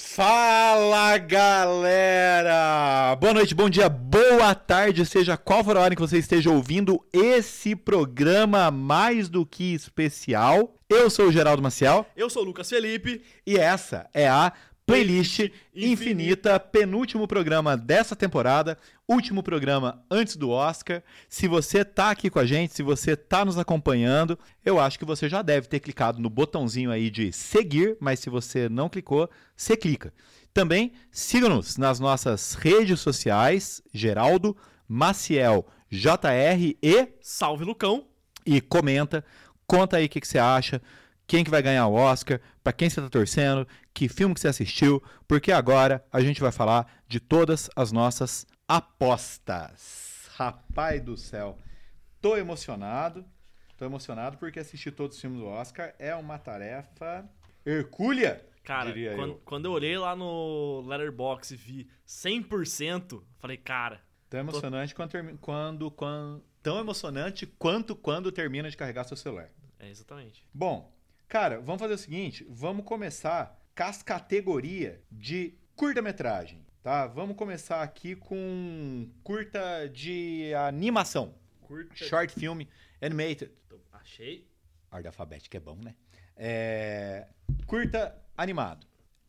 Fala galera! Boa noite, bom dia, boa tarde, seja qual for a hora que você esteja ouvindo esse programa mais do que especial. Eu sou o Geraldo Maciel Eu sou o Lucas Felipe. e essa é a Playlist Infinita, penúltimo programa dessa temporada, último programa antes do Oscar. Se você tá aqui com a gente, se você tá nos acompanhando, eu acho que você já deve ter clicado no botãozinho aí de seguir, mas se você não clicou, você clica. Também siga-nos nas nossas redes sociais, Geraldo Maciel JR e Salve Lucão. e comenta, conta aí o que, que você acha, quem que vai ganhar o Oscar, pra quem você tá torcendo, que filme que você assistiu, porque agora a gente vai falar de todas as nossas apostas. Rapaz do céu, tô emocionado, tô emocionado porque assistir todos os filmes do Oscar é uma tarefa hercúlea, Cara, quando, eu. quando eu olhei lá no Letterboxd e vi 100%, falei, cara, Tão emocionante quando, termi- quando, quando- tão emocionante quanto quando termina de carregar seu celular. é exatamente. Bom, cara, vamos fazer o seguinte: vamos começar categorias de curta-metragem, tá? Vamos começar aqui com curta de animação. Curta. Short film animated. Achei. Ordem alfabética é bom, né? É... Curta animado.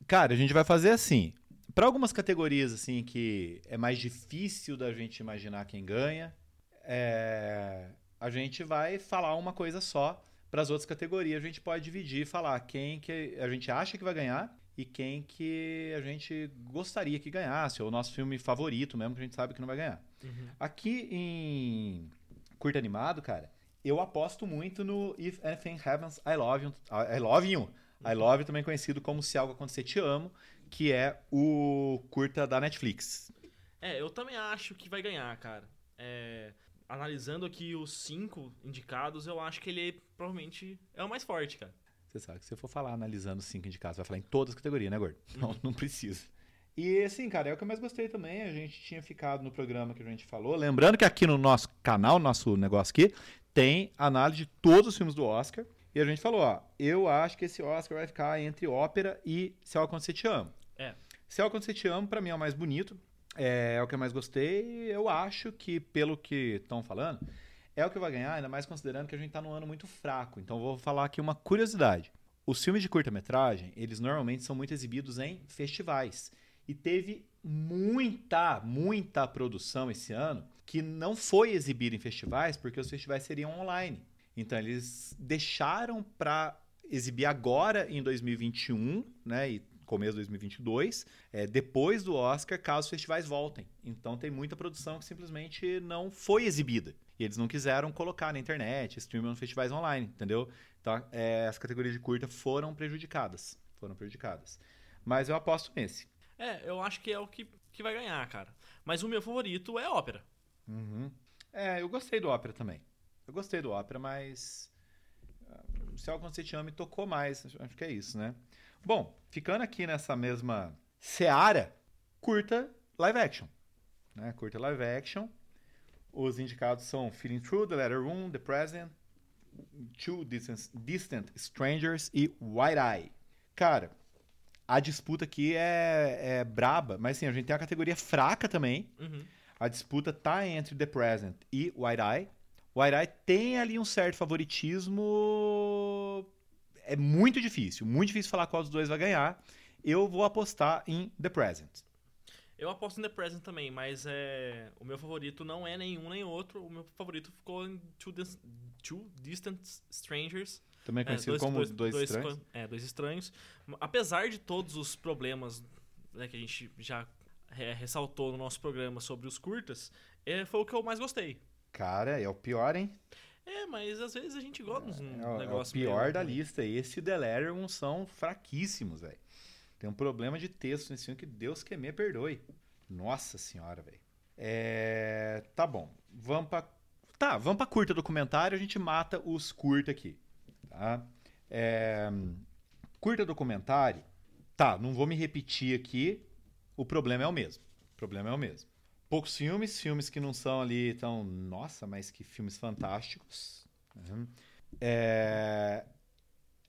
Cara, a gente vai fazer assim. Para algumas categorias assim que é mais difícil da gente imaginar quem ganha, é, a gente vai falar uma coisa só. Para as outras categorias a gente pode dividir e falar quem que a gente acha que vai ganhar e quem que a gente gostaria que ganhasse, ou o nosso filme favorito mesmo que a gente sabe que não vai ganhar. Uhum. Aqui em curta animado, cara, eu aposto muito no If Anything Happens, I Love You. I Love You. I Love You, também conhecido como Se Algo Acontecer, Te Amo, que é o curta da Netflix. É, eu também acho que vai ganhar, cara. É, analisando aqui os cinco indicados, eu acho que ele provavelmente é o mais forte, cara. Você sabe que se eu for falar analisando os cinco indicados, vai falar em todas as categorias, né, Gordo? Não, não precisa. E assim, cara, é o que eu mais gostei também. A gente tinha ficado no programa que a gente falou. Lembrando que aqui no nosso canal, nosso negócio aqui, tem análise de todos os filmes do Oscar. E a gente falou, ó, eu acho que esse Oscar vai ficar entre ópera e Se Algo Acontecer Te Amo. É. Se Algo Acontecer Te Amo, pra mim, é o mais bonito. É, é o que eu mais gostei. Eu acho que, pelo que estão falando, é o que vai ganhar, ainda mais considerando que a gente tá num ano muito fraco. Então, vou falar aqui uma curiosidade. Os filmes de curta-metragem, eles normalmente são muito exibidos em festivais. E teve muita, muita produção esse ano que não foi exibida em festivais porque os festivais seriam online. Então eles deixaram para exibir agora em 2021, né, e começo de 2022, é, depois do Oscar, caso os festivais voltem. Então tem muita produção que simplesmente não foi exibida. E eles não quiseram colocar na internet, streaming nos festivais online, entendeu? Então é, as categorias de curta foram prejudicadas. Foram prejudicadas. Mas eu aposto nesse. É, eu acho que é o que, que vai ganhar, cara. Mas o meu favorito é ópera. Uhum. É, eu gostei do ópera também. Eu gostei do ópera, mas. ah, Se algo você te ama, me tocou mais. Acho que é isso, né? Bom, ficando aqui nessa mesma seara, curta live action. Né? Curta live action. Os indicados são Feeling True, The Letter Room, The Present, Two Distant, Distant Strangers e White Eye. Cara, a disputa aqui é, é braba, mas assim, a gente tem a categoria fraca também. Uhum. A disputa tá entre The Present e White Eye. White Eye tem ali um certo favoritismo. É muito difícil, muito difícil falar qual dos dois vai ganhar. Eu vou apostar em The Present. Eu aposto em The Present também, mas é, o meu favorito não é nenhum nem outro. O meu favorito ficou em Two, Dis- Two Distant Strangers. Também É, conhecido como Dois, Estranhos. co- É, dois estranhos. Apesar de todos os problemas né, que a gente já é, ressaltou no nosso programa sobre os curtas, é, foi o que eu mais gostei. Cara, é o pior, hein? É, mas às vezes a gente gosta de um É, o- é o negócio pior meio- da lista. Esse e o Delirium são fraquíssimos, velho. Tem um problema de texto nesse filme que Deus que me perdoe. Nossa senhora, velho. É... Tá bom. Vamos pra... Tá, vamos pra curta documentário. A gente mata os curta aqui. Tá? É... Curta documentário. Tá, não vou me repetir aqui. O problema é o mesmo. O problema é o mesmo. Poucos filmes, filmes que não são ali tão. Nossa, mas que filmes fantásticos. Uhum. É,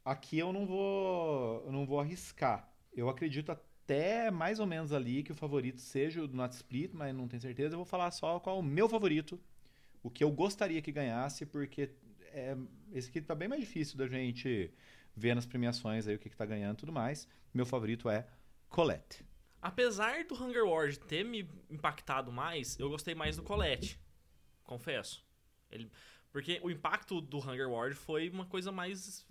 Aqui eu não vou, eu não vou arriscar. Eu acredito até mais ou menos ali que o favorito seja o do Not Split, mas não tenho certeza. Eu vou falar só qual é o meu favorito, o que eu gostaria que ganhasse, porque é, esse aqui tá bem mais difícil da gente ver nas premiações aí o que, que tá ganhando e tudo mais. Meu favorito é Colette. Apesar do Hunger Wars ter me impactado mais, eu gostei mais do Colette. Confesso. Ele, porque o impacto do Hunger Wars foi uma coisa mais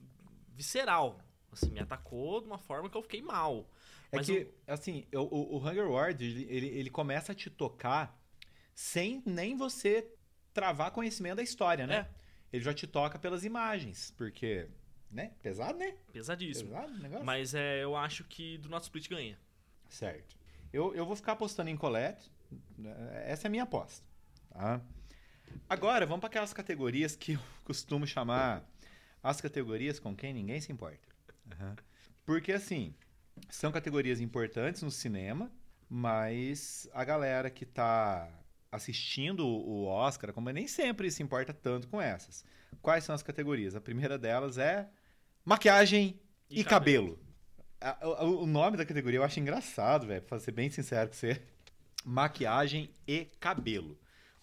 visceral. Assim, me atacou de uma forma que eu fiquei mal. É Mas que, assim, o, o, o Hunger Ward, ele, ele, começa a te tocar sem nem você travar conhecimento da história, né? É. Ele já te toca pelas imagens, porque, né? Pesado, né? Pesadíssimo. Pesado negócio. Mas é, eu acho que do Not Split ganha. Certo. Eu, eu vou ficar apostando em Colette. né? Essa é a minha aposta. Tá? Agora, vamos para aquelas categorias que eu costumo chamar as categorias com quem ninguém se importa. Aham. Porque, assim, são categorias importantes no cinema, mas a galera que tá assistindo o Oscar, como nem sempre se importa tanto com essas. Quais são as categorias? A primeira delas é maquiagem e, E cabelo. O nome da categoria eu acho engraçado, velho, pra ser bem sincero com você. Maquiagem e cabelo.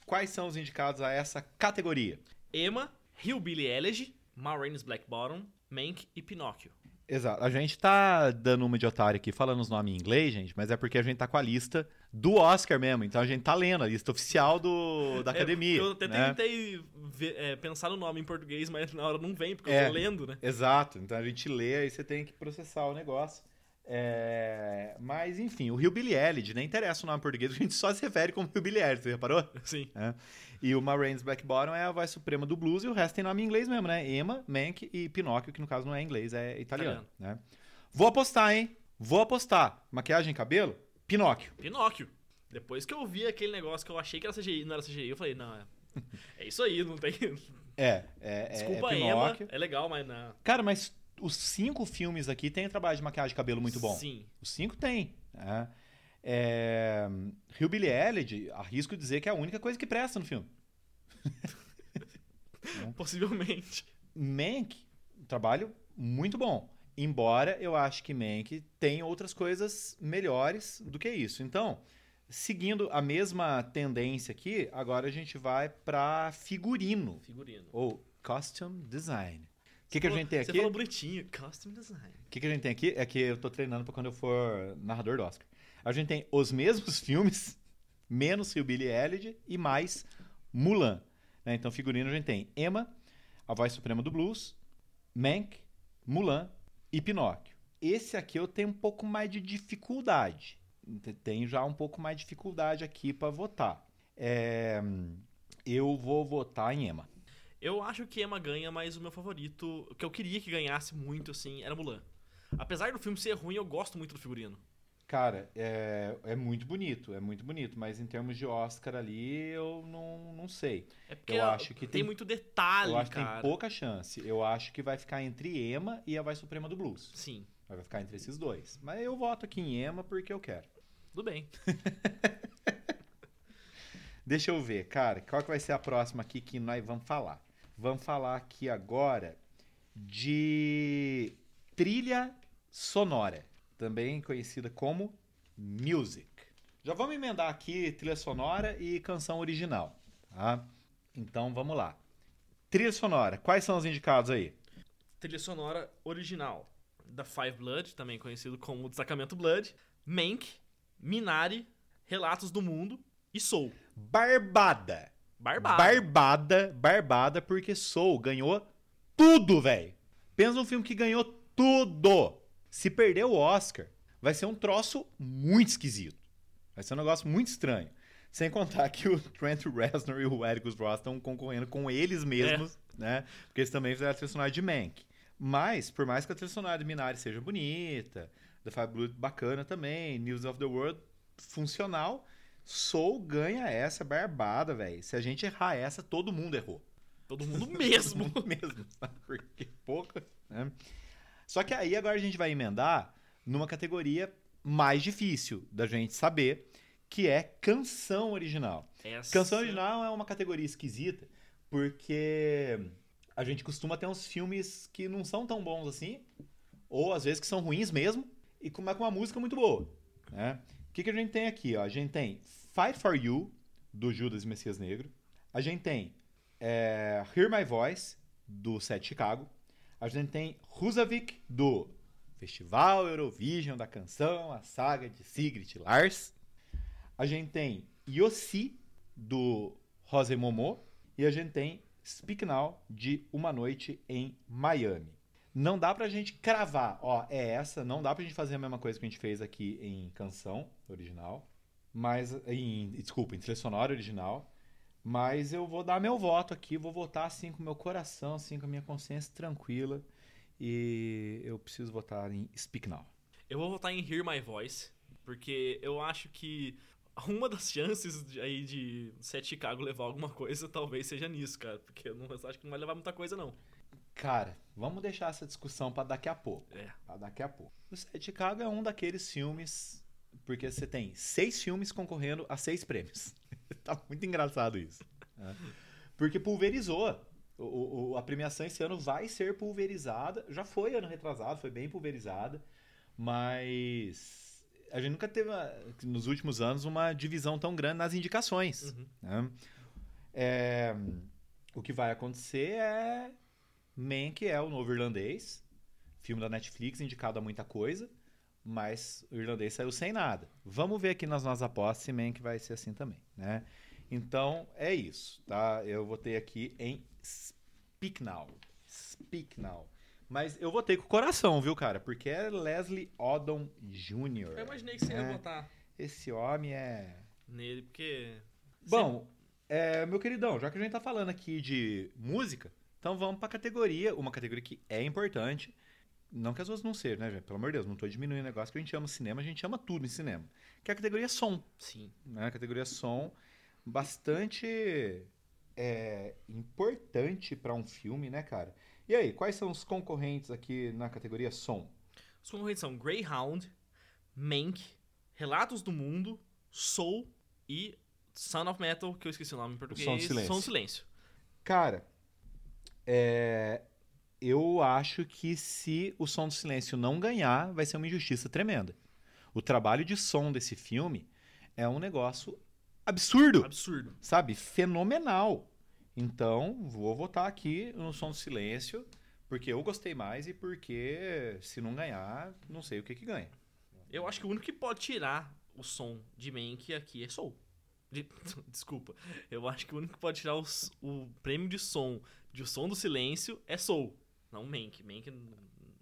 Quais são os indicados a essa categoria? Emma, Hillbilly Elegy, Ma Rainey's Black Bottom, Mank e Pinóquio. Exato. A gente tá dando uma de otário aqui falando os nomes em inglês, gente, mas é porque a gente tá com a lista do Oscar mesmo. Então a gente tá lendo a lista oficial do, da É, academia. eu até né? tentei ver- é, pensar no nome em português, mas na hora não vem, porque É. eu tô lendo, né? Exato. Então a gente lê, aí você tem que processar o negócio. É, Mas, enfim, o Hillbilly Elegy, nem interessa o nome português, a gente só se refere como Hillbilly Elegy, você reparou? Sim. E o Ma Rainey's Black Bottom é a voz suprema do blues e o resto tem nome em inglês mesmo, né? Emma, Mank e Pinóquio, que no caso não é inglês, é italiano. Né? Vou apostar, hein? Vou apostar. Maquiagem e cabelo? Pinóquio. Pinóquio. Depois que eu vi aquele negócio que eu achei que era CGI, não era CGI, eu falei, não, é, é isso aí, não tem. É, é, Desculpa, é Emma, é legal, mas não. Cara, mas os cinco filmes aqui têm trabalho de maquiagem e cabelo muito bom. Sim. Os cinco tem. né? É... Hillbilly Elegy, arrisco dizer que é a única coisa que presta no filme. Possivelmente. Mank, trabalho muito bom. Embora eu acho que Mank tem outras coisas melhores do que isso. Então, seguindo a mesma tendência aqui, agora a gente vai para figurino Figurino. ou costume design. O que, que a gente tem Você aqui? falou bonitinho, costume design. O que, que a gente tem aqui é que eu tô treinando pra quando eu for narrador do Oscar. A gente tem os mesmos filmes, menos Hillbilly Elegy e mais Mulan. né? Então, figurino a gente tem Emma, a voz suprema do blues, Mank, Mulan e Pinóquio. Esse aqui eu tenho um pouco mais de dificuldade. Te- Tenho já um pouco mais de dificuldade aqui pra votar. É, Eu vou votar em Emma. Eu acho que Emma ganha, mas o meu favorito, que eu queria que ganhasse muito, assim, era Mulan. Apesar do filme ser ruim, eu gosto muito do figurino. Cara, é, é muito bonito, é muito bonito, mas em termos de Oscar ali, eu não, não sei. É porque Eu acho que tem, tem- muito detalhe, eu acho que cara. tem pouca chance. Eu acho que vai ficar entre Emma e a Voz Suprema do Blues. Sim, Vai ficar entre esses dois. Mas eu voto aqui em Emma porque eu quero. tudo bem. Deixa eu ver, cara, qual que vai ser a próxima aqui que nós vamos falar? Vamos falar aqui agora de trilha sonora, também conhecida como music. Já vamos emendar aqui trilha sonora e canção original, tá? Então vamos lá. Trilha sonora, quais são os indicados aí? Trilha sonora original da Five Blood, também conhecido como Destacamento Blood, Mank, Minari, Relatos do Mundo e Soul. Barbada. Barbado. Barbada, barbada, porque Soul ganhou tudo, velho. Pensa num filme que ganhou tudo. Se perder o Oscar, vai ser um troço muito esquisito. Vai ser um negócio muito estranho. Sem contar que o Trent Reznor e o Atticus Ross estão concorrendo com eles mesmos, né? Porque eles também fizeram a trilha sonora de Mank. Mas, por mais que a trilha sonora de Minari seja bonita, The Five Blood bacana também, News of the World funcional, Soul ganha essa barbada, velho. Se a gente errar essa, todo mundo errou. Todo mundo mesmo. Todo mundo mesmo? Porque pouca, né? Só que aí agora a gente vai emendar numa categoria mais difícil da gente saber, que é canção original. Essa- Canção original é uma categoria esquisita, porque a gente costuma ter uns filmes que não são tão bons assim, ou às vezes que são ruins mesmo, e com uma, com uma música muito boa. Né? Que, que a gente tem aqui? Ó? A gente tem Fight for You, do Judas e Messias Negro. A gente tem é, Hear My Voice, do Set Chicago. A gente tem Husavik, do Festival Eurovision da Canção, a saga de Sigrid Lars. A gente tem Yossi, do Rose Momo. E a gente tem Speak Now, de Uma Noite em Miami. Não dá pra gente cravar, ó, é essa, não dá pra gente fazer a mesma coisa que a gente fez aqui em canção original, mas em, desculpa, em trilha sonora original, mas eu vou dar meu voto aqui, vou votar assim com meu coração, assim com a minha consciência tranquila e eu preciso votar em Speak Now. Eu vou votar em Hear My Voice, porque eu acho que uma das chances de, aí de Sete Chicago levar alguma coisa talvez seja nisso, cara. Porque eu, não, eu acho que não vai levar muita coisa, não. Cara, vamos deixar essa discussão para daqui a pouco. É. Pra daqui a pouco. O Sete Chicago é um daqueles filmes. Porque você tem seis filmes concorrendo a seis prêmios. tá muito engraçado isso. né? Porque pulverizou. O, o- a premiação esse ano vai ser pulverizada. Já foi ano retrasado, foi bem pulverizada. Mas a gente nunca teve, nos últimos anos, uma divisão tão grande nas indicações. Uhum. né? É, o que vai acontecer é Mank é o novo irlandês, filme da Netflix indicado a muita coisa, mas o irlandês saiu sem nada. Vamos ver aqui nas nossas apostas se Mank vai ser assim também, né? Então é isso, tá? Eu votei aqui em Speak Now. Speak Now. Mas eu votei com o coração, viu, cara? Porque é Leslie Odom Jr. Eu imaginei que você ia É. votar Esse homem é nele, porque. Bom, é, meu queridão, já que a gente tá falando aqui de música, então vamos pra categoria, uma categoria que é importante. Não que as outras não sejam, né, gente? Pelo amor de Deus, não tô diminuindo o negócio que a gente ama cinema, a gente ama tudo em cinema. Que é a categoria som, Sim. né? A categoria som bastante é, importante pra um filme, né, cara? E aí, quais são os concorrentes aqui na categoria som? Os concorrentes são Greyhound, Mank, Relatos do Mundo, Soul e Son of Metal, que eu esqueci o nome em português. Som do Silêncio. Som do Silêncio. Cara, é, eu acho que se o Som do Silêncio não ganhar, vai ser uma injustiça tremenda. O trabalho de som desse filme é um negócio absurdo, Absurdo. sabe? Fenomenal. Então, vou votar aqui no Som do Silêncio, porque eu gostei mais e porque se não ganhar, não sei o que que ganha. Eu acho que o único que pode tirar o som de Mank aqui é Soul. De- Desculpa. Eu acho que o único que pode tirar o, s- o prêmio de som de O Som do Silêncio é Soul. Não Mank. Mank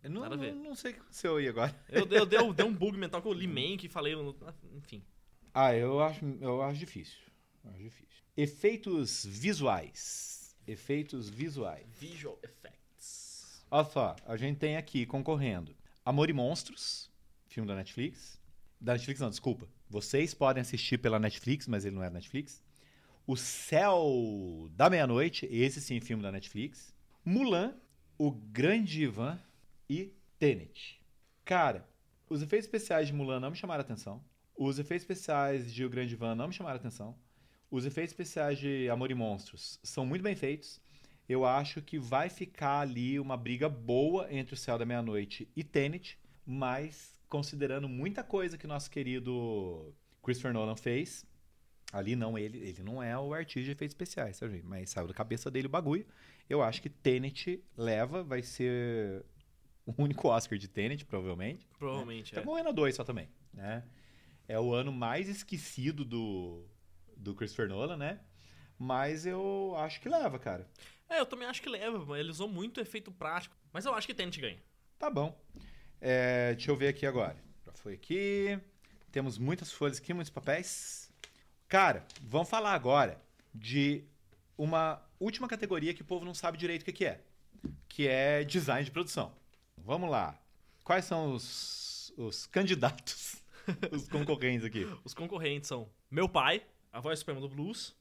Eu não, nada a ver. não, não sei o que aconteceu aí agora. Eu, eu, deu, deu um bug mental que eu li Mank e falei... no- Enfim. Ah, eu acho, eu acho difícil. Eu acho difícil. Efeitos visuais. Efeitos visuais. Visual Effects. Olha só, a gente tem aqui concorrendo Amor e Monstros, filme da Netflix. Da Netflix não, desculpa. Vocês podem assistir pela Netflix, mas ele não é da Netflix. O Céu da Meia-Noite, esse sim, filme da Netflix. Mulan, O Grande Ivan e Tenet. Cara, os efeitos especiais de Mulan não me chamaram atenção. Os efeitos especiais de O Grande Ivan não me chamaram atenção. Os efeitos especiais de Amor e Monstros são muito bem feitos. Eu acho que vai ficar ali uma briga boa entre o Céu da Meia-Noite e Tenet, mas considerando muita coisa que nosso querido Christopher Nolan fez, ali não ele, ele não é o artista de efeitos especiais, sabe, mas saiu da cabeça dele o bagulho. Eu acho que Tenet leva, vai ser o único Oscar de Tenet, provavelmente. Provavelmente, Tá é. correndo a dois só também, né? É o ano mais esquecido do, do Christopher Nolan, né? Mas eu acho que leva, cara. É, eu também acho que leva. mas Ele usou muito efeito prático. Mas eu acho que Tenet ganha. Tá bom. É, deixa eu ver aqui agora. Já foi aqui. Temos muitas folhas aqui, muitos papéis. Cara, vamos falar agora de uma última categoria que o povo não sabe direito o que é. Que é design de produção. Vamos lá. Quais são os, os candidatos, os concorrentes aqui? Os concorrentes são Meu Pai, A Voz Suprema do Blues,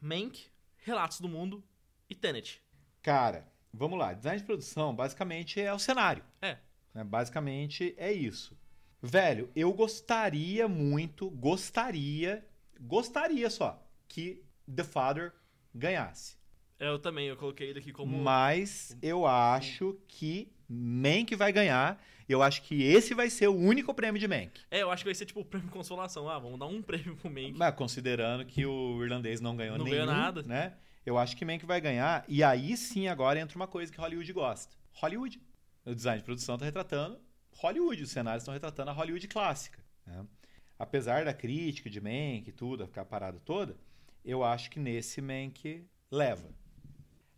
Mank, Relatos do Mundo e Tenet. Cara, vamos lá. Design de produção basicamente é o cenário. É. né? Basicamente é isso. Velho, eu gostaria muito, gostaria, gostaria só que The Father ganhasse. Eu também, eu coloquei ele aqui como. Mas eu acho que Mank vai ganhar. Eu acho que esse vai ser o único prêmio de Mank. É, eu acho que vai ser tipo o prêmio consolação. Ah, vamos dar um prêmio pro Mank. Mas considerando que o irlandês não ganhou Não nenhum, ganhou nada. né? Eu acho que Mank vai ganhar. E aí sim agora entra uma coisa que Hollywood gosta. Hollywood. O design de produção está retratando Hollywood. Os cenários estão retratando a Hollywood clássica. né? Apesar da crítica de Mank e tudo, ficar parada toda, eu acho que nesse Mank leva.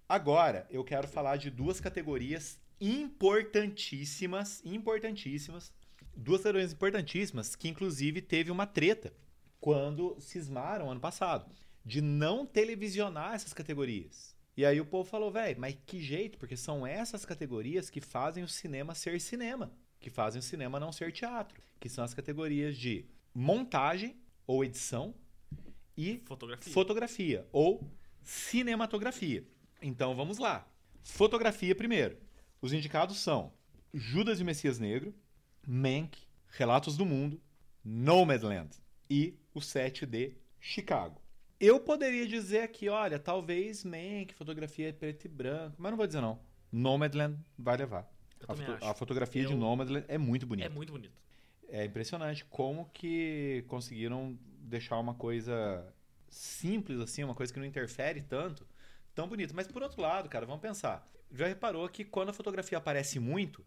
Agora, eu quero falar de duas categorias importantíssimas, importantíssimas, duas categorias importantíssimas que inclusive teve uma treta quando cismaram ano passado de não televisionar essas categorias. E aí o povo falou, velho, mas que jeito? Porque são essas categorias que fazem o cinema ser cinema, que fazem o cinema não ser teatro, que são as categorias de montagem ou edição e Fotografia. fotografia ou cinematografia. Então vamos lá. Fotografia primeiro. Os indicados são Judas e o Messias Negro, Mank, Relatos do Mundo, Nomadland e o 7 de Chicago. Eu poderia dizer aqui, olha, talvez Mank, fotografia preto e branco, mas não vou dizer não. Nomadland vai levar. A, foto- acho. a fotografia de Eu- Nomadland é muito bonita. É muito bonito. É impressionante como que conseguiram deixar uma coisa simples assim, uma coisa que não interfere tanto, tão bonita. Mas por outro lado, cara, vamos pensar. Já reparou que quando a fotografia aparece muito,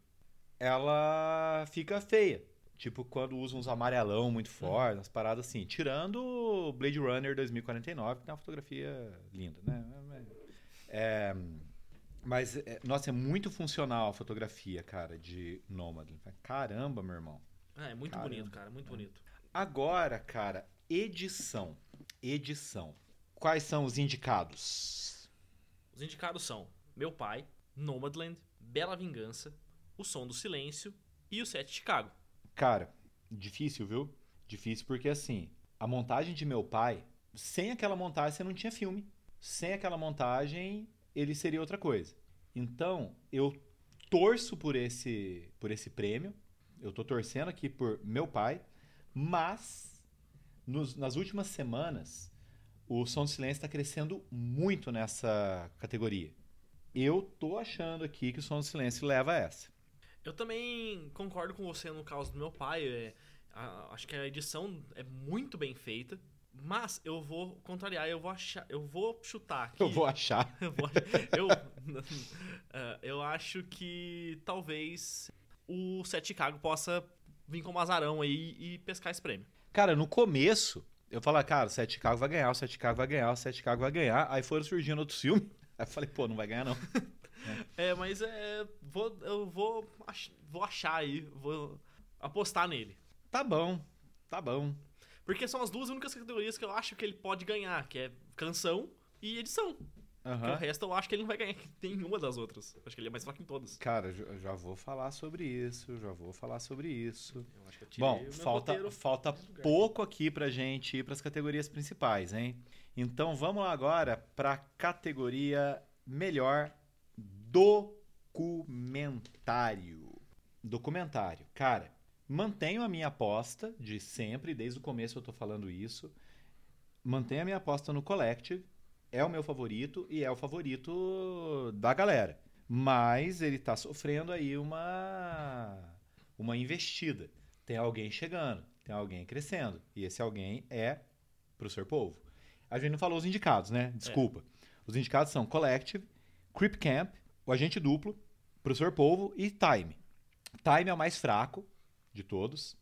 ela fica feia. Tipo quando usa uns amarelão muito forte, umas paradas assim. Tirando o Blade Runner 2049, que tem uma fotografia linda, né? É, mas, é, nossa, é muito funcional a fotografia, cara, de Nomadland. Caramba, meu irmão. Ah, é muito Caramba. bonito, cara. Muito bonito. Agora, cara, edição. Edição. Quais são os indicados? Os indicados são Meu Pai, Nomadland, Bela Vingança, O Som do Silêncio e o 7 de Chicago. Cara, difícil, viu? Difícil porque, assim, a montagem de meu pai, sem aquela montagem você não tinha filme. Sem aquela montagem, ele seria outra coisa. Então, eu torço por esse, por esse prêmio. Eu tô torcendo aqui por meu pai. Mas, nos- nas últimas semanas, o Som do Silêncio está crescendo muito nessa categoria. Eu tô achando aqui que o Som do Silêncio leva essa. Eu também concordo com você no caso do meu pai. é, a- acho que a edição é muito bem feita. Mas eu vou contrariar, eu vou achar, eu vou chutar aqui. Eu vou achar. Eu, vou- eu, Ah, eu acho que talvez o 7 Chicago possa vir como azarão aí e pescar esse prêmio. Cara, no começo, eu falava, cara, o 7 Chicago vai ganhar, o 7 Chicago vai ganhar, o 7 Chicago vai ganhar. Aí foram surgindo outros filmes. Aí eu falei, pô, não vai ganhar não. É, mas é, vou, eu vou, vou achar aí, vou apostar nele. Tá bom, tá bom. Porque são as duas únicas categorias que eu acho que ele pode ganhar, que é canção e edição. Porque Aham. o resto eu acho que ele não vai ganhar em nenhuma das outras. Acho que ele é mais fraco em todas. Cara, já, vou falar sobre isso, já vou falar sobre isso. Eu acho que eu tirei Bom, falta, falta pouco aqui pra gente ir pras categorias principais, hein? Então vamos lá agora pra categoria melhor documentário. Documentário. Cara, mantenho a minha aposta de sempre, desde o começo eu tô falando isso. Mantenho a minha aposta no Collective. É o meu favorito e é o favorito da galera. Mas ele tá sofrendo aí uma uma investida. Tem alguém chegando, tem alguém crescendo. E esse alguém é Professor Polvo. A gente não falou os indicados, né? Desculpa. Os indicados são Collective, Creep Camp, O Agente Duplo, Professor Polvo e Time. Time é o mais fraco de todos.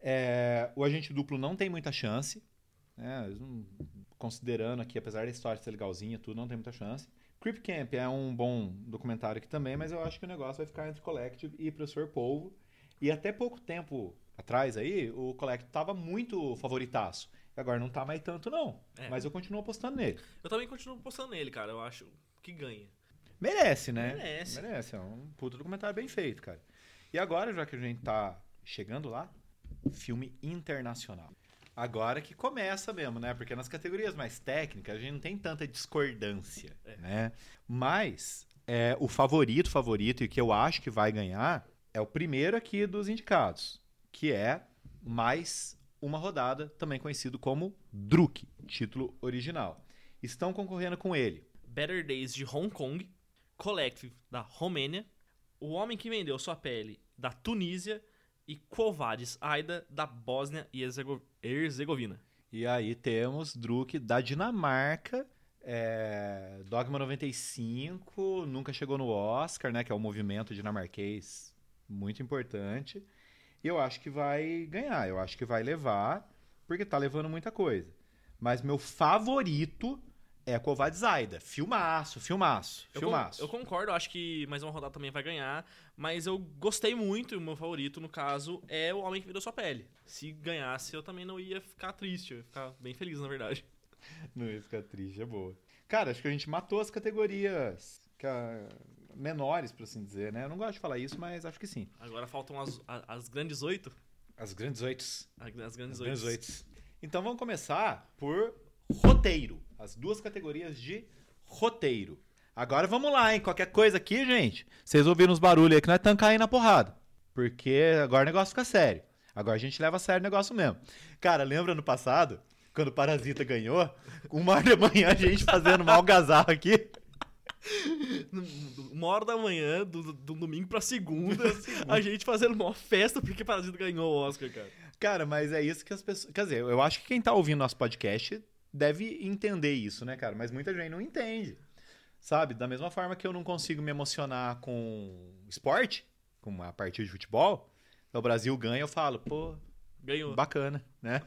É, o Agente Duplo não tem muita chance. né? Considerando aqui, apesar da história ser legalzinha, tudo, não tem muita chance. Creep Camp é um bom documentário aqui também, mas eu acho que o negócio vai ficar entre Collective e Professor Polvo. E até pouco tempo atrás aí, o Collective tava muito favoritaço. E agora não tá mais tanto, não. É. Mas eu continuo apostando nele. Eu também continuo postando nele, cara. Eu acho que ganha. Merece, né? Merece. Merece. É um puto documentário bem feito, cara. E agora, já que a gente tá chegando lá, filme internacional. Agora que começa mesmo, né? Porque nas categorias mais técnicas a gente não tem tanta discordância, É. né? Mas é, o favorito, favorito, e que eu acho que vai ganhar, é o primeiro aqui dos indicados, que é mais uma rodada, também conhecido como Druk, título original. Estão concorrendo com ele Better Days de Hong Kong, Collective da Romênia, O Homem que Vendeu Sua Pele, da Tunísia, e Quovadis Aida, da Bósnia e Herzego- Herzegovina. E aí temos Druk da Dinamarca, é, Dogma 95, nunca chegou no Oscar, né? Que é um movimento dinamarquês muito importante. E eu acho que vai ganhar, eu acho que vai levar, porque tá levando muita coisa. Mas meu favorito é Covades Aida. Filmaço, filmaço, Eu, filmaço. eu concordo, acho que mais uma rodada também vai ganhar, mas eu gostei muito, e o meu favorito, no caso, é o Homem que Vendeu Sua Pele. Se ganhasse, eu também não ia ficar triste, eu ia ficar bem feliz, na verdade. Não ia ficar triste, é boa. Cara, acho que a gente matou as categorias a- menores, por assim dizer, né? Eu não gosto de falar isso, mas acho que sim. Agora faltam as, a- as grandes oito. As grandes oitos. As grandes oito. Então vamos começar por roteiro. As duas categorias de roteiro. Agora vamos lá, hein? Qualquer coisa aqui, gente. Vocês ouviram os barulhos aí que nós estamos caindo na porrada. Porque agora o negócio fica sério. Agora a gente leva a sério o negócio mesmo. Cara, lembra no passado, quando o Parasita ganhou? Uma hora da manhã a gente fazendo uma algazarra aqui. Uma hora da manhã, do, do domingo pra segunda, a gente fazendo uma festa porque Parasita ganhou o Oscar, cara. Cara, mas é isso que as pessoas. Quer dizer, eu acho que quem tá ouvindo nosso podcast deve entender isso, né, cara? Mas muita gente não entende. Sabe? Da mesma forma que eu não consigo me emocionar com esporte, com a partida de futebol, o Brasil ganha, eu falo, pô, Ganhou. bacana, né?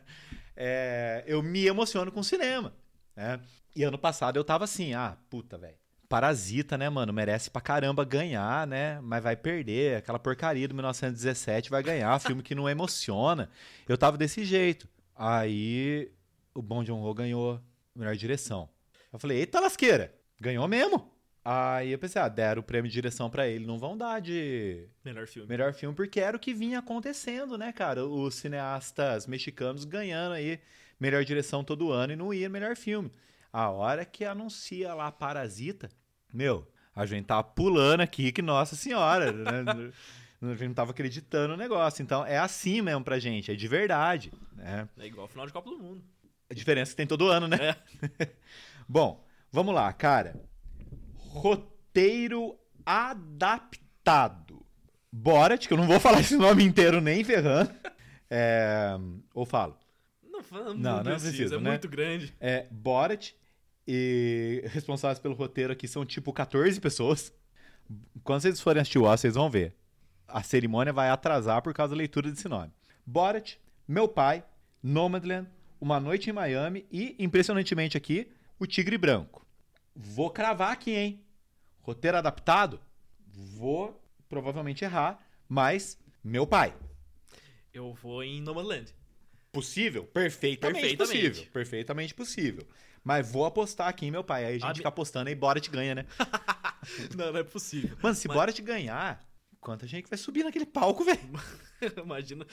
É, eu me emociono com cinema, né? E ano passado eu tava assim, ah, puta, velho. Parasita, né, mano? Merece pra caramba ganhar, né? Mas vai perder. Aquela porcaria do 1917 vai ganhar. Filme que não emociona. Eu tava desse jeito. Aí o Bom John Ho ganhou melhor direção. Eu falei, eita lasqueira, ganhou mesmo. Aí eu pensei, ah, deram o prêmio de direção pra ele. Não vão dar de Melhor filme. melhor filme, porque era o que vinha acontecendo, né, cara? Os cineastas mexicanos ganhando aí melhor direção todo ano e não ia melhor filme. A hora que anuncia lá Parasita, meu, a gente tava pulando aqui que nossa senhora, né? A gente não tava acreditando no negócio. Então é assim mesmo pra gente, é de verdade, né? É igual o final de Copa do Mundo. A diferença que tem todo ano, né? Bom, vamos lá, cara. Roteiro adaptado. Borat, que eu não vou falar esse nome inteiro nem ferrando. É, ou falo. Não, não, Não, não precisa, é né? muito grande. É, Borat e responsáveis pelo roteiro aqui são tipo 14 pessoas. Quando vocês forem assistir o Oscar, vocês vão ver. A cerimônia vai atrasar por causa da leitura desse nome. Borat, Meu Pai, Nomadland, Uma Noite em Miami e, impressionantemente aqui, O Tigre Branco. Vou cravar aqui, hein? Roteiro adaptado? Vou provavelmente errar, mas Meu Pai. Eu vou em Nomadland. Possível? Perfeitamente, Perfeitamente. possível. Perfeitamente possível. Mas vou apostar aqui em meu pai. Aí a gente Ah, fica apostando e Borat ganha, né? não, não é possível. Mano, se Mas- Borat ganhar, quanta gente vai subir naquele palco, velho? Imagina,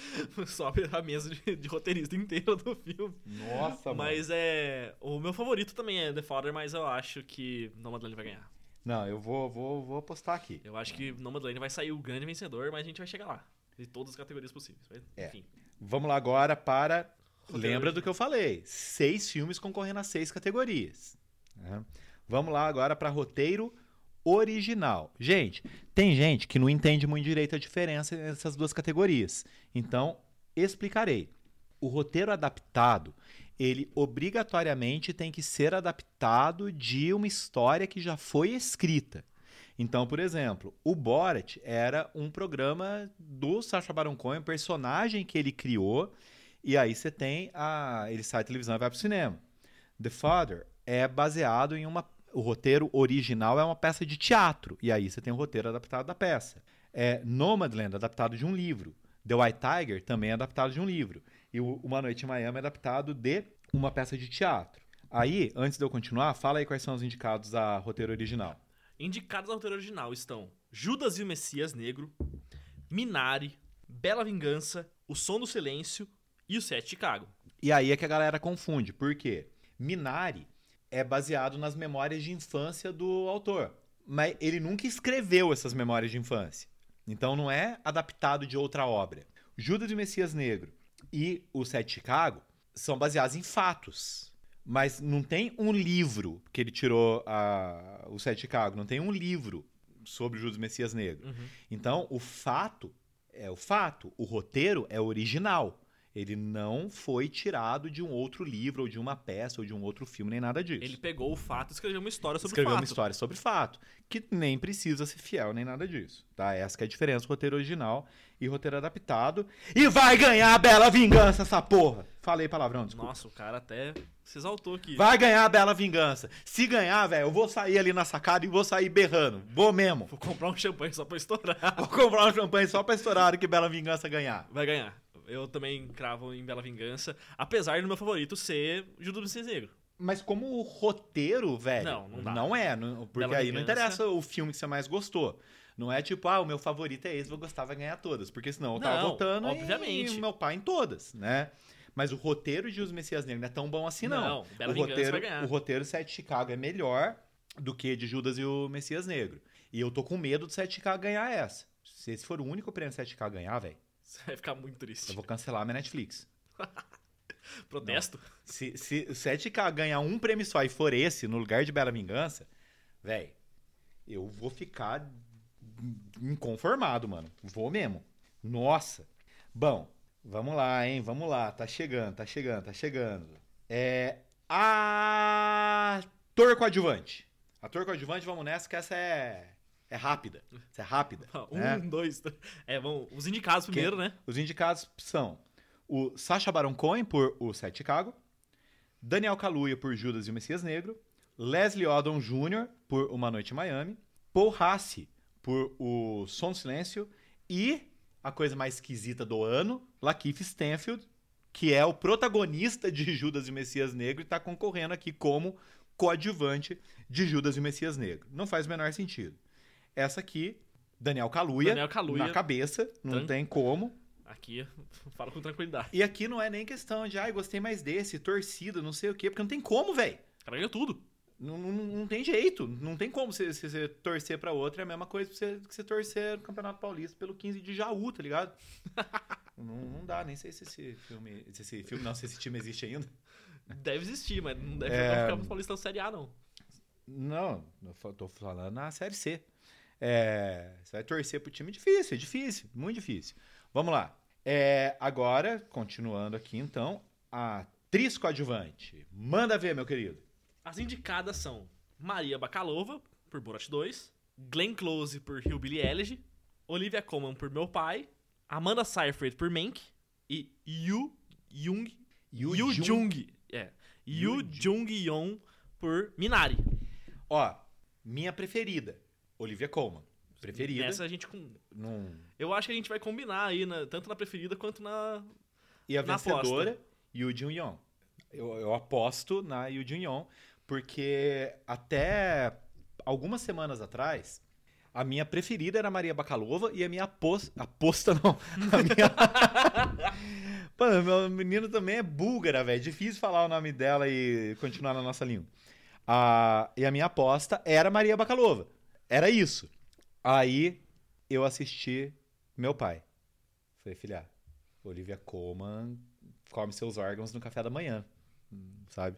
sobe a mesa de, de roteirista inteira do filme. Nossa, Mas é. O meu favorito também é The Father, mas eu acho que Nomadland vai ganhar. Não, eu vou, vou, vou apostar aqui. Eu acho que Nomadland vai sair o grande vencedor, mas a gente vai chegar lá. De todas as categorias possíveis. É. Enfim. Vamos lá agora para. Roteiro Lembra original. do que eu falei? Seis filmes concorrendo a seis categorias. né? Vamos lá agora para roteiro original. Gente, tem gente que não entende muito direito a diferença nessas duas categorias. Então, explicarei. O roteiro adaptado, ele obrigatoriamente tem que ser adaptado de uma história que já foi escrita. Então, por exemplo, o Borat era um programa do Sacha Baron Cohen, personagem que ele criou, e aí você tem a ele sai da televisão e vai pro cinema. The Father é baseado em uma o roteiro original é uma peça de teatro, e aí você tem o roteiro adaptado da peça. É Nomadland adaptado de um livro. The White Tiger também é adaptado de um livro. E o Uma Noite em Miami é adaptado de uma peça de teatro. Aí, antes de eu continuar, fala aí quais são os indicados a roteiro original. Indicados ao roteiro original estão Judas e o Messias Negro, Minari, Bela Vingança, O Som do Silêncio e o Sete de Chicago. E aí é que a galera confunde. Por quê? Minari é baseado nas memórias de infância do autor. Mas ele nunca escreveu essas memórias de infância. Então não é adaptado de outra obra. Judas e o Messias Negro e o Sete de Chicago são baseados em fatos. Mas não tem um livro que ele tirou a, o Sete de Chicago. Não tem um livro sobre Judas Messias Negro. Uhum. Então, o fato é o fato, o roteiro é original. Ele não foi tirado de um outro livro, ou de uma peça, ou de um outro filme, nem nada disso. Ele pegou o fato e escreveu uma história sobre escreveu o uma fato. história sobre fato, que nem precisa ser fiel nem nada disso, tá? Essa que é a diferença roteiro original e roteiro adaptado. E vai ganhar a bela vingança essa porra. Falei palavrão, desculpa. Nossa, o cara até se exaltou aqui. Vai ganhar a bela vingança. Se ganhar, velho, eu vou sair ali na sacada e vou sair berrando. Vou mesmo. Vou comprar um champanhe só pra estourar. Vou comprar um champanhe só pra estourar que Bela Vingança ganhar. Vai ganhar. Eu também cravo em Bela Vingança, apesar do meu favorito ser Judas Messias Negro. Mas como roteiro, velho, Não, não dá. não é. não- porque Bela aí não Vingança. interessa o filme que você mais gostou. Não é tipo, ah, o meu favorito é esse, vou gostar, vai ganhar todas. Porque senão eu tava Não, votando obviamente. e meu pai em todas, né? Mas o roteiro de Os Messias Negros não é tão bom assim, não. Não, Bela o Vingança roteiro, vai ganhar. O roteiro Sete de Chicago é melhor do que de Judas e o Messias Negro. E eu tô com medo do Sete de Chicago ganhar essa. Se esse for o único prêmio Sete de Chicago ganhar, velho, Você vai ficar muito triste. eu vou cancelar a minha Netflix. Protesto? Se, se o 7K ganhar um prêmio só e for esse, no lugar de Bela Vingança, velho, eu vou ficar inconformado, mano. Vou mesmo. Nossa. Bom, vamos lá, hein? Vamos lá. Tá chegando, tá chegando, tá chegando. É. Ator coadjuvante. Ator coadjuvante, vamos nessa, que essa é. É rápida. Essa é rápida. Um, né? dois, três. É, vamos. Os indicados primeiro, né? Os indicados são o Sacha Baron Cohen por O Sete Chicago, Daniel Kaluuya por Judas e o Messias Negro, Leslie Odom Jr. por Uma Noite em Miami, Paul Hassi por O Som do Silêncio e a coisa mais esquisita do ano, Lakeith Stanfield, que é o protagonista de Judas e o Messias Negro e está concorrendo aqui como coadjuvante de Judas e o Messias Negro. Não faz o menor sentido. Essa aqui, Daniel Kaluuya, Daniel Kaluuya. na cabeça, não Tran- tem como. Aqui, fala com tranquilidade. E aqui não é nem questão de, ai, gostei mais desse, torcida, não sei o quê, porque não tem como, velho. O cara ganhou tudo. Não, não, não tem jeito. Não tem como você, você, você torcer pra outra. É a mesma coisa que você, que você torcer no Campeonato Paulista pelo 15 de Jaú, tá ligado? não, não dá, nem sei se esse filme. Se esse filme, não, se esse time existe ainda. Deve existir, mas não deve É. ficar no Paulistão Série A, não. Não, eu tô falando na Série C. É, você vai torcer pro time difícil, é difícil, muito difícil. Vamos lá. É, agora, continuando aqui então, a atriz coadjuvante. Manda ver, meu querido. As indicadas são Maria Bakalova, por Borat 2, Glenn Close, por Hillbilly Elegy, Olivia Colman, por Meu Pai, Amanda Seyfried, por Mank, e Yu Jung... Yu Yu Jung- Jung... É. Yu Yu Jung Yeon, por Minari. Ó, minha preferida, Olivia Colman. Preferida. Essa a gente... com- Num... Eu acho que a gente vai combinar aí, na- tanto na preferida quanto na... E a Na vencedora, Yu Jun Young. Eu, eu aposto na Yu Jun Young, porque até algumas semanas atrás, a minha preferida era Maria Bakalova e a minha aposta. Aposta não. A minha. Mano, meu menino também é búlgara, velho. Difícil falar o nome dela e continuar na nossa língua. Ah, e a minha aposta era Maria Bakalova. Era isso. Aí eu assisti meu pai. Falei, filha, Olivia Colman come seus órgãos no café da manhã, sabe?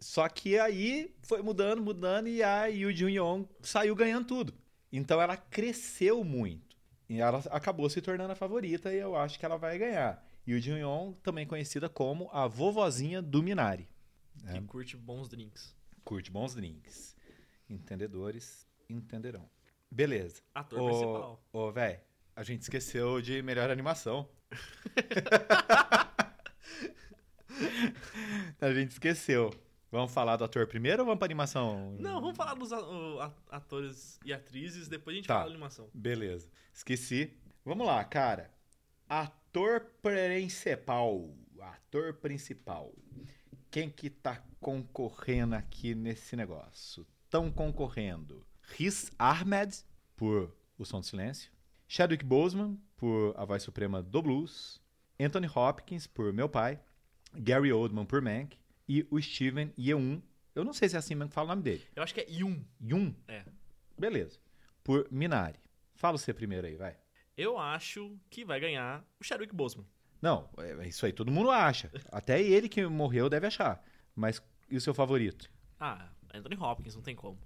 Só que aí foi mudando, mudando e a Yu Jun Young saiu ganhando tudo. Então ela cresceu muito. E ela acabou se tornando a favorita e eu acho que ela vai ganhar. Yu Jun Young, também conhecida como a vovozinha do Minari. É. Que curte bons drinks. Curte bons drinks. Entendedores entenderão. Beleza. Ator Ô, principal. ô velho, a gente esqueceu de melhor animação. a gente esqueceu. Vamos falar do ator primeiro ou vamos pra animação? Não, vamos falar dos o- atores e atrizes, depois a gente Tá. fala da animação. Beleza. Esqueci. Vamos lá, cara. Ator principal. Ator principal. Quem que tá concorrendo aqui nesse negócio? Estão concorrendo Riz Ahmed, por O Som do Silêncio. Chadwick Boseman, por A Voz Suprema do Blues. Anthony Hopkins, por Meu Pai. Gary Oldman, por Mank. E o Steven Yeun. Eu não sei se é assim mesmo que fala o nome dele. Eu acho que é Yun. Yun? É. Beleza. Por Minari. Fala você primeiro aí, vai. Eu acho que vai ganhar o Chadwick Boseman. Não, é isso aí todo mundo acha. Até ele que morreu deve achar. Mas e o seu favorito? Ah, Anthony Hopkins, não tem como.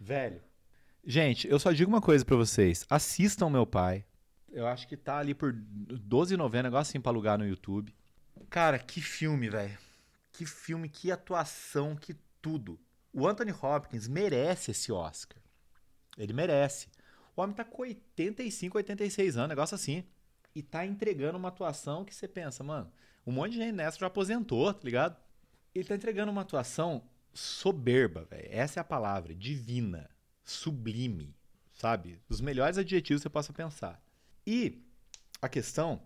Velho, Gente, eu só digo uma coisa pra vocês. Assistam Meu Pai. Eu acho que tá ali por 12,90, negócio assim pra alugar no YouTube. Cara, que filme, velho. Que filme, que atuação, que tudo. O Anthony Hopkins merece esse Oscar. Ele merece. O homem tá com 85, 86 anos, negócio assim. E tá entregando uma atuação que você pensa, mano, um monte de gente nessa já aposentou, tá ligado? Ele tá entregando uma atuação soberba, velho. Essa é a palavra, divina, sublime, sabe? Os melhores adjetivos que você possa pensar. E a questão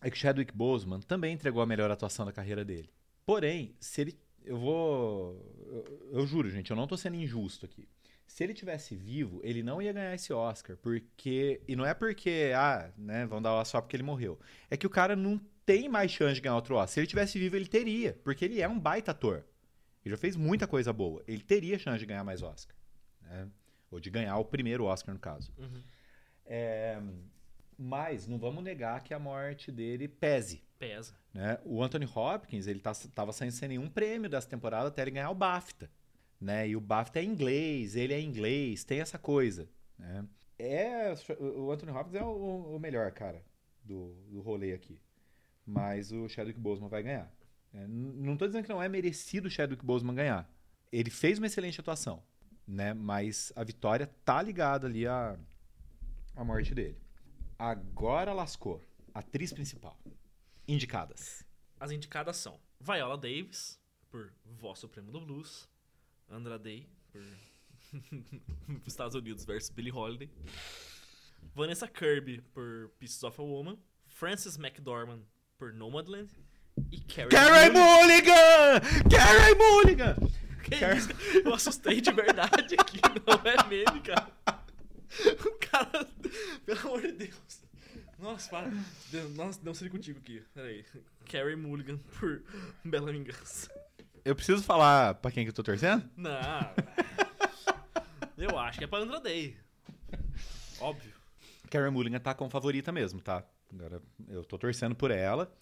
é que Chadwick Boseman também entregou a melhor atuação da carreira dele. Porém, se ele eu vou eu, eu juro, gente, eu não tô sendo injusto aqui. Se ele tivesse vivo, ele não ia ganhar esse Oscar, porque e não é porque ah, né, vão dar o só porque ele morreu. É que o cara não tem mais chance de ganhar outro Oscar. Se ele tivesse vivo, ele teria, porque ele é um baita ator. Ele já fez muita coisa boa. Ele teria chance de ganhar mais Oscar. Né? Ou de ganhar o primeiro Oscar, no caso. Uhum. É, mas não vamos negar que a morte dele pese. Pesa. Né? O Anthony Hopkins, ele tá, tava saindo sem nenhum prêmio dessa temporada até ele ganhar o BAFTA. Né? E o BAFTA é inglês, ele é inglês, tem essa coisa. Né? É, o Anthony Hopkins é o, o melhor, cara, do, do rolê aqui. Mas o Chadwick Boseman vai ganhar. É, não tô dizendo que não é merecido o Chadwick Boseman ganhar. Ele fez uma excelente atuação, né? Mas a vitória tá ligada ali à, à morte dele. Agora lascou. Atriz principal. Indicadas. As indicadas são Viola Davis, por Voz Supremo do Blues. Andra Day, por Estados Unidos versus Billie Holiday. Vanessa Kirby, por Pieces of a Woman. Frances McDormand, por Nomadland. E Carrie Mulligan. Mulligan! Carey Mulligan! Que Car- isso? Eu assustei de verdade aqui, não é meme, cara. O cara, pelo amor de Deus. Nossa, para. Deus, Nossa, não sei contigo aqui. Pera aí. Carrie Mulligan por Bela Vingança. Eu preciso falar pra quem que eu tô torcendo? Não. Eu acho que é pra Andra Day. Óbvio. Carey Mulligan tá como favorita mesmo, tá? Agora, eu tô torcendo por ela.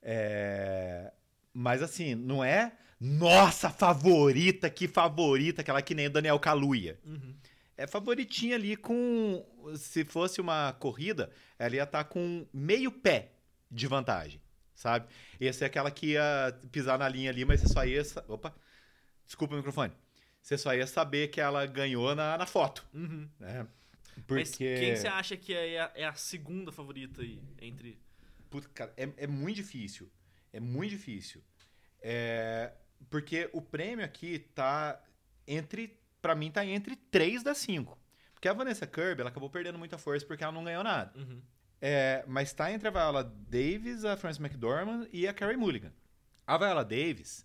É, Mas assim, não é nossa favorita, que favorita, aquela que nem o Daniel Kaluuya. Uhum. É favoritinha ali com. Se fosse uma corrida, ela ia estar com meio pé de vantagem, sabe? Ia ser aquela que ia pisar na linha ali, mas você só ia. Opa! Desculpa o microfone. Você só ia saber que ela ganhou na, na foto, Uhum. né? Mas Porque. quem você acha que é a, é a segunda favorita aí? Entre. Puta, cara, é, é muito difícil. É muito difícil. É, porque o prêmio aqui tá entre. Pra mim, tá entre 3 das 5. Porque a Vanessa Kirby, ela acabou perdendo muita força porque ela não ganhou nada. Uhum. É, mas tá entre a Viola Davis, a Frances McDormand e a Carey Mulligan. A Viola Davis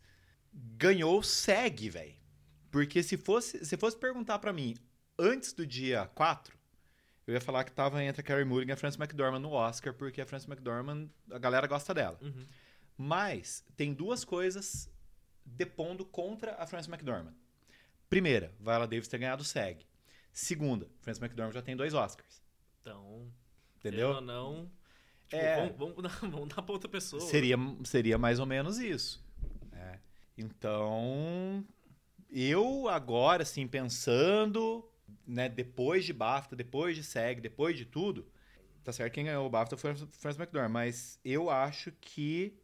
ganhou o SEG, velho. Porque se fosse, se fosse perguntar pra mim antes do dia 4, eu ia falar que tava entre a Carey Mulligan e a Frances McDormand no Oscar, porque a Frances McDormand, a galera gosta dela. Uhum. Mas tem duas coisas depondo contra a Frances McDormand. Primeira, Viola Davis ter ganhado o SEG. Segunda, Frances McDormand já tem dois Oscars. Então. Entendeu? não. Tipo, É. vamos, vamos dar, vamos dar pra outra pessoa. Seria, seria mais ou menos isso. né? Então, eu agora, assim, pensando, né, depois de BAFTA, depois de SEG, depois de tudo, tá certo, quem ganhou o BAFTA foi a Frances McDormand, mas eu acho que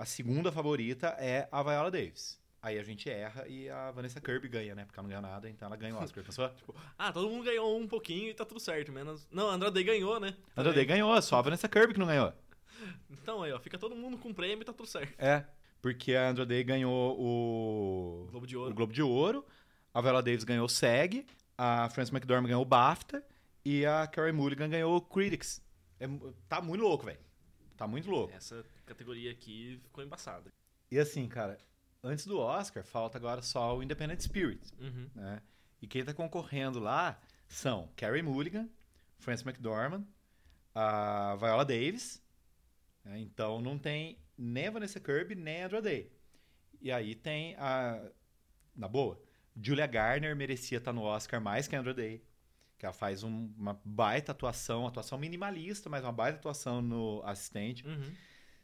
a segunda favorita é a Viola Davis. Aí a gente erra e a Vanessa Kirby ganha, né? Porque ela não ganhou nada, então ela ganha o Oscar. Pensou? Ah, todo mundo ganhou um pouquinho e tá tudo certo, menos. Não, a Andra Day ganhou, né? A Andra Day ganhou, só a Vanessa Kirby que não ganhou. Então aí, ó, fica todo mundo com prêmio e tá tudo certo. É, porque a Andra Day ganhou o Globo de o Ouro. Globo de Ouro, a Viola Davis ganhou o SEG, a Frances McDormand ganhou o BAFTA e a Carey Mulligan ganhou o Critics. É tá muito louco, velho. Tá muito louco. Essa categoria aqui ficou embaçada. E assim, cara, antes do Oscar, falta agora só o Independent Spirit, Uhum. né? E quem tá concorrendo lá são Carey Mulligan, Frances McDormand, a Viola Davis, né? então não tem nem a Vanessa Kirby, nem a Andra Day. E aí tem a... Na boa, Julia Garner merecia estar no Oscar mais que a Andra Day. Que ela faz um- uma baita atuação, atuação minimalista, mas uma baita atuação no assistente. Uhum.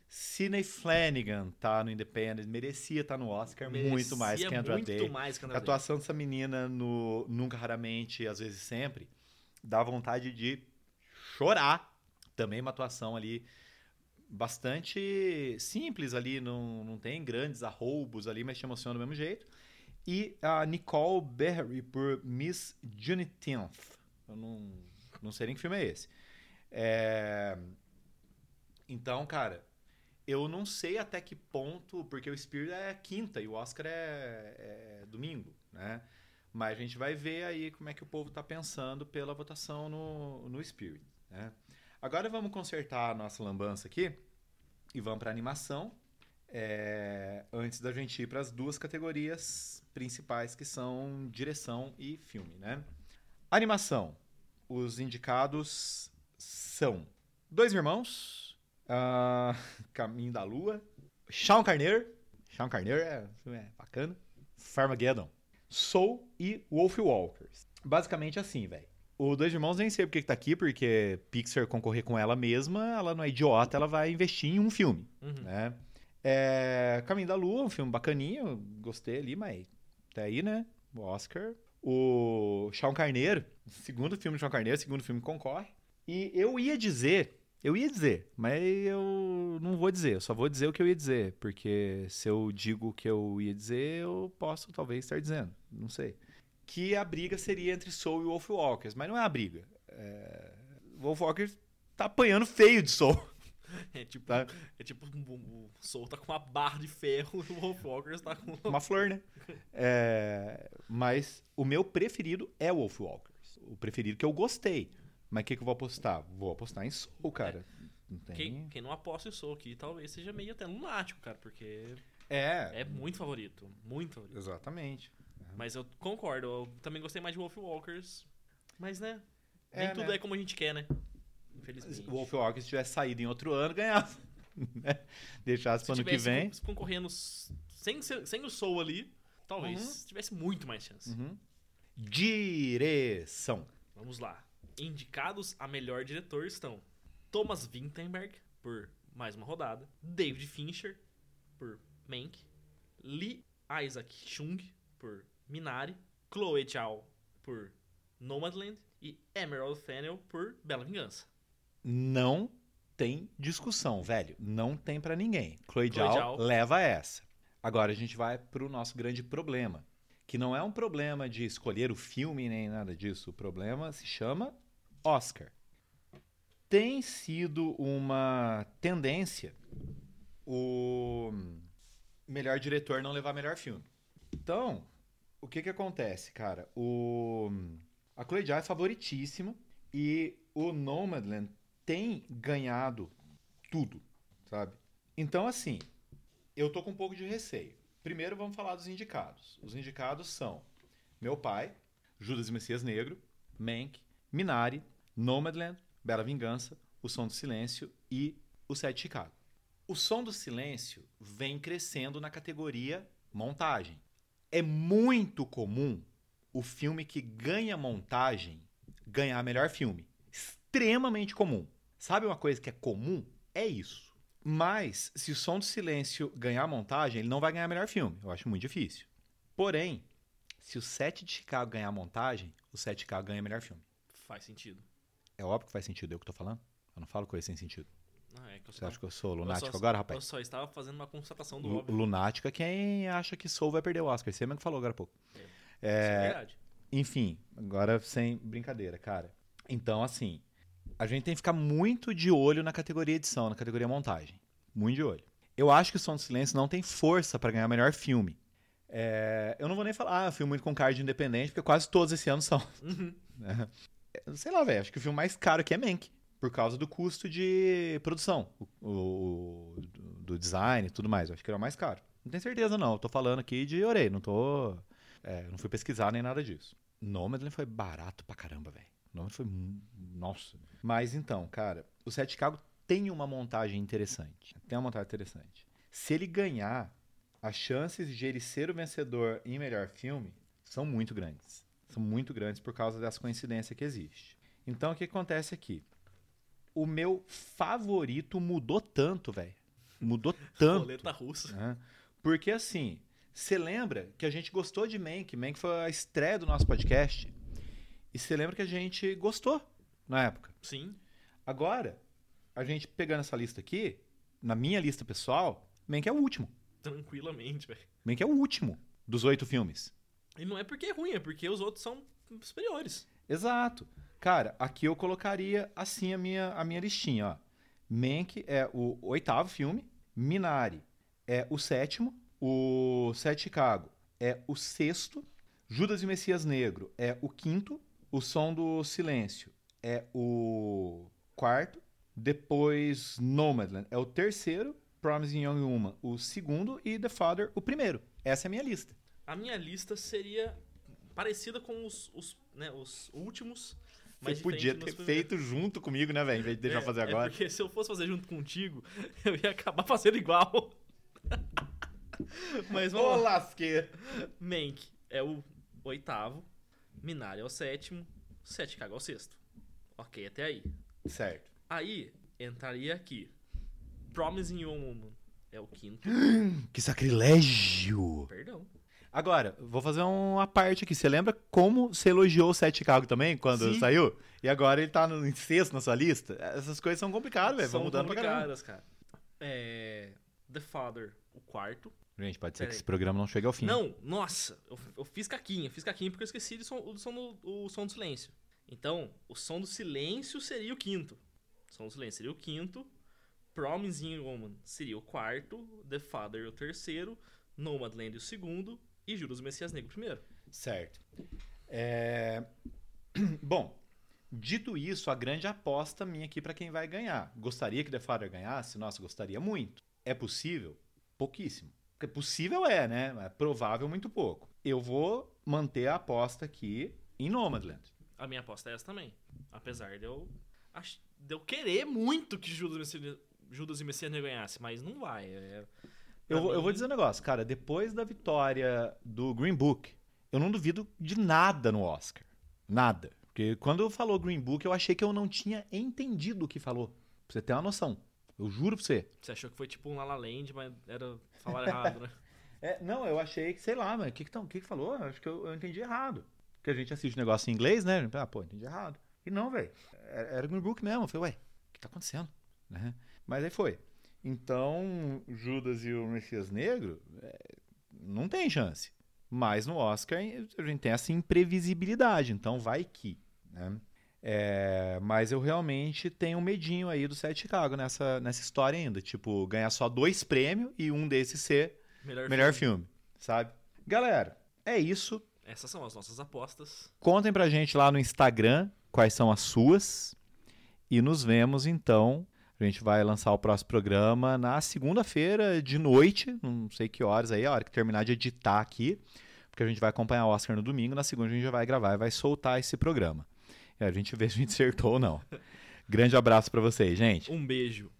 Sidney Flanagan tá no Independent, merecia estar no Oscar muito mais que Andra muito Day. mais que A Day. atuação dessa menina no Nunca Raramente, às vezes sempre, dá vontade de chorar. Também uma atuação ali bastante simples ali, não, não tem grandes arroubos ali, mas te emociona do mesmo jeito. E a Nicole Berry por Miss Juneteenth. Eu não, não sei nem que filme é esse. É, Então, cara, eu não sei até que ponto, porque o Spirit é quinta e o Oscar é, é domingo, né? Mas a gente vai ver aí como é que o povo tá pensando pela votação no, no Spirit, né? Agora vamos consertar a nossa lambança aqui e vamos para animação. é, antes da gente ir para as duas categorias principais que são direção e filme, né? Animação. Os indicados são Dois Irmãos, ah, Caminho da Lua, Sean Carneiro, Sean Carneiro é, é bacana, Farmageddon, Soul e Wolf Walkers. Basicamente assim, velho. O Dois Irmãos nem sei porque que tá aqui, porque Pixar concorrer com ela mesma, ela não é idiota, ela vai investir em um filme, Uhum. né? É, Caminho da Lua, um filme bacaninho, gostei ali, mas até aí, né? O Oscar. O Sean Carneiro, segundo filme de Sean Carneiro, segundo filme concorre. E eu ia dizer, eu ia dizer, mas eu não vou dizer, eu só vou dizer o que eu ia dizer, porque se eu digo o que eu ia dizer, eu posso talvez estar dizendo, não sei. Que a briga seria entre Soul e Wolf Walkers, mas não é a briga. É... Wolf Walkers tá apanhando feio de Soul. É tipo, Tá. é tipo o, Soul tá com uma barra de ferro e o Wolf Walkers tá com. Uma flor, né? É, mas o meu preferido é Wolf Walkers. O preferido que eu gostei. Mas o que, que eu vou apostar? Vou apostar em Soul, cara. Não tem... Quem, quem não aposta em Soul aqui talvez seja meio até lunático, cara, porque É, é muito favorito. Muito favorito. exatamente. Mas eu concordo, eu também gostei mais de Wolf Walkers. Mas, né? É, Nem tudo né? é como a gente quer, né? Se Infelizmente. o Wolf Walkers tivesse saído em outro ano, ganhava. né? Deixasse Se pro ano que vem. con- concorrendo sem, sem o Soul ali, talvez tivesse muito mais chance. Uhum. Direção. Vamos lá. Indicados a melhor diretor estão Thomas Vinterberg, por mais uma rodada, David Fincher, por Mank, Lee Isaac Chung, por Minari, Chloe Zhao, por Nomadland e Emerald Fennell, por Bela Vingança. Não tem discussão, velho. Não tem pra ninguém. Chloe Zhao. leva essa. Agora a gente vai pro nosso grande problema. Que não é um problema de escolher o filme nem nada disso. O problema se chama Oscar. Tem sido uma tendência o melhor diretor não levar melhor filme. Então, o que que acontece, cara? O a Chloe é favoritíssima e o Nomadland tem ganhado tudo, sabe? Então, assim, eu tô com um pouco de receio. Primeiro, vamos falar dos indicados. Os indicados são Meu Pai, Judas e Messias Negro, Mank, Minari, Nomadland, Bela Vingança, O Som do Silêncio e O Sete de Chicago. O Som do Silêncio vem crescendo na categoria montagem. É muito comum o filme que ganha montagem ganhar melhor filme. Extremamente comum. Sabe uma coisa que é comum? É isso. Mas, se o Som do Silêncio ganhar montagem, ele não vai ganhar melhor filme. Eu acho muito difícil. Porém, se o Sete de Chicago ganhar montagem, o Sete de Chicago ganha melhor filme. Faz sentido. É óbvio que faz sentido, eu que tô falando. Eu não falo coisa sem sentido. Não, é que eu Você só, acha que eu sou eu lunático só- agora, Eu rapaz? só estava fazendo uma constatação do Lu- óbvio. Lunático é quem acha que Soul vai perder o Oscar. Você mesmo que falou agora há pouco. Isso é verdade. Enfim, agora sem brincadeira, cara. Então, assim, a gente tem que ficar muito de olho na categoria edição, na categoria montagem. Muito de olho. Eu acho que o Som do Silêncio não tem força pra ganhar melhor filme. É, eu não vou nem falar, ah, eu filme muito com card independente, porque quase todos esse ano são. Uhum. né? É, Sei lá, velho, acho que o filme mais caro aqui é Mank, por causa do custo de produção, o, o- do- design e tudo mais. Eu acho que é o mais caro. Não tenho certeza, não. Eu tô falando aqui de orei, não tô. é, não fui pesquisar nem nada disso. Nomadland foi barato pra caramba, velho. Nomadland foi. Nossa. Mas então, cara, o Sete Chicago tem uma montagem interessante. Tem uma montagem interessante. Se ele ganhar, as chances de ele ser o vencedor em melhor filme são muito grandes. São muito grandes por causa dessa coincidência que existe. Então, o que acontece aqui? O meu favorito mudou tanto, velho. Mudou tanto. Roleta russa. né? Porque assim, você lembra que a gente gostou de Mank? Mank foi a estreia do nosso podcast. E você lembra que a gente gostou na época. Sim. Agora, a gente pegando essa lista aqui, na minha lista pessoal, Mank é o último. Tranquilamente, velho. Mank é o último dos oito filmes. E não é porque é ruim, é porque os outros são superiores. Exato. Cara, aqui eu colocaria assim a minha, a minha listinha, ó. Mank é o oitavo filme, Minari é o sétimo, o Sete Chicago é o sexto, Judas e Messias Negro é o quinto, O Som do Silêncio é o quarto, depois Nomadland é o terceiro, Promising Young Woman o segundo e The Father o primeiro. Essa é a minha lista. A minha lista seria parecida com os, os, né, os últimos. Mas Você podia ter feito junto comigo, né, velho? Em vez de deixar É, fazer é agora. porque se eu fosse fazer junto contigo, eu ia acabar fazendo igual. Mas Ô, vamos lá. lasqueira. Mank é o oitavo, Minari é o sétimo, Sete Chicago é o sexto. Ok, até aí. Certo. Aí entraria aqui. Promising Young Woman é o quinto. Que sacrilégio! Perdão. Agora, vou fazer uma parte aqui. Você lembra como você elogiou o Sete Chicago também, quando Sim. saiu? E agora ele tá no, em sexto na sua lista? Essas coisas são complicadas, velho. São mudando pra caramba. complicadas, cara. É, The Father, o quarto. Gente, pode ser Pera que aí. esse programa não chegue ao fim. Não, nossa, eu, eu fiz caquinha, fiz caquinha porque eu esqueci do som, do som do, o som do silêncio. Então, o som do silêncio seria o quinto. O som do silêncio seria o quinto. Promising Woman seria o quarto. The Father o terceiro. Nomadland o segundo. E Judas Messias Negro primeiro. Certo. É... Bom, dito isso, a grande aposta minha aqui pra quem vai ganhar. Gostaria que The Father ganhasse? Nossa, gostaria muito. É possível? Pouquíssimo. Porque possível é, né? É provável muito pouco. Eu vou manter a aposta aqui em Nomadland. A minha aposta é essa também. Apesar de eu, de eu querer muito que Judas, Messias, Judas e Messias Negro ganhasse, mas não vai. É- Eu, eu vou dizer um negócio, cara. Depois da vitória do Green Book, eu não duvido de nada no Oscar. Nada. Porque quando falou Green Book, eu achei que eu não tinha entendido o que falou. Pra você ter uma noção. Eu juro pra você. Você achou que foi tipo um La La Land, mas era falar errado, né? É, não, eu achei que, sei lá, mas o que que, tão- o que que falou? Acho que eu, eu entendi errado. Porque a gente assiste negócio em inglês, né? Ah, pô, entendi errado. E não, velho. Era, era Green Book mesmo. Eu falei, ué, o que tá acontecendo? Né? Mas aí foi. Então, Judas e o Messias Negro é, não tem chance. Mas no Oscar a gente tem essa imprevisibilidade. Então vai que. Né? É, mas eu realmente tenho um medinho aí do Sete Chicago nessa, nessa história ainda. Tipo, ganhar só dois prêmios e um desses ser Melhor, Melhor filme, sabe? Galera, é isso. Essas são as nossas apostas. Contem pra gente lá no Instagram quais são as suas. E nos vemos então. A gente vai lançar o próximo programa na segunda-feira de noite, não sei que horas aí, a hora que terminar de editar aqui, porque a gente vai acompanhar o Oscar no domingo, na segunda a gente já vai gravar e vai soltar esse programa. E a gente vê se a gente acertou ou não. Grande abraço pra vocês, gente. Um beijo.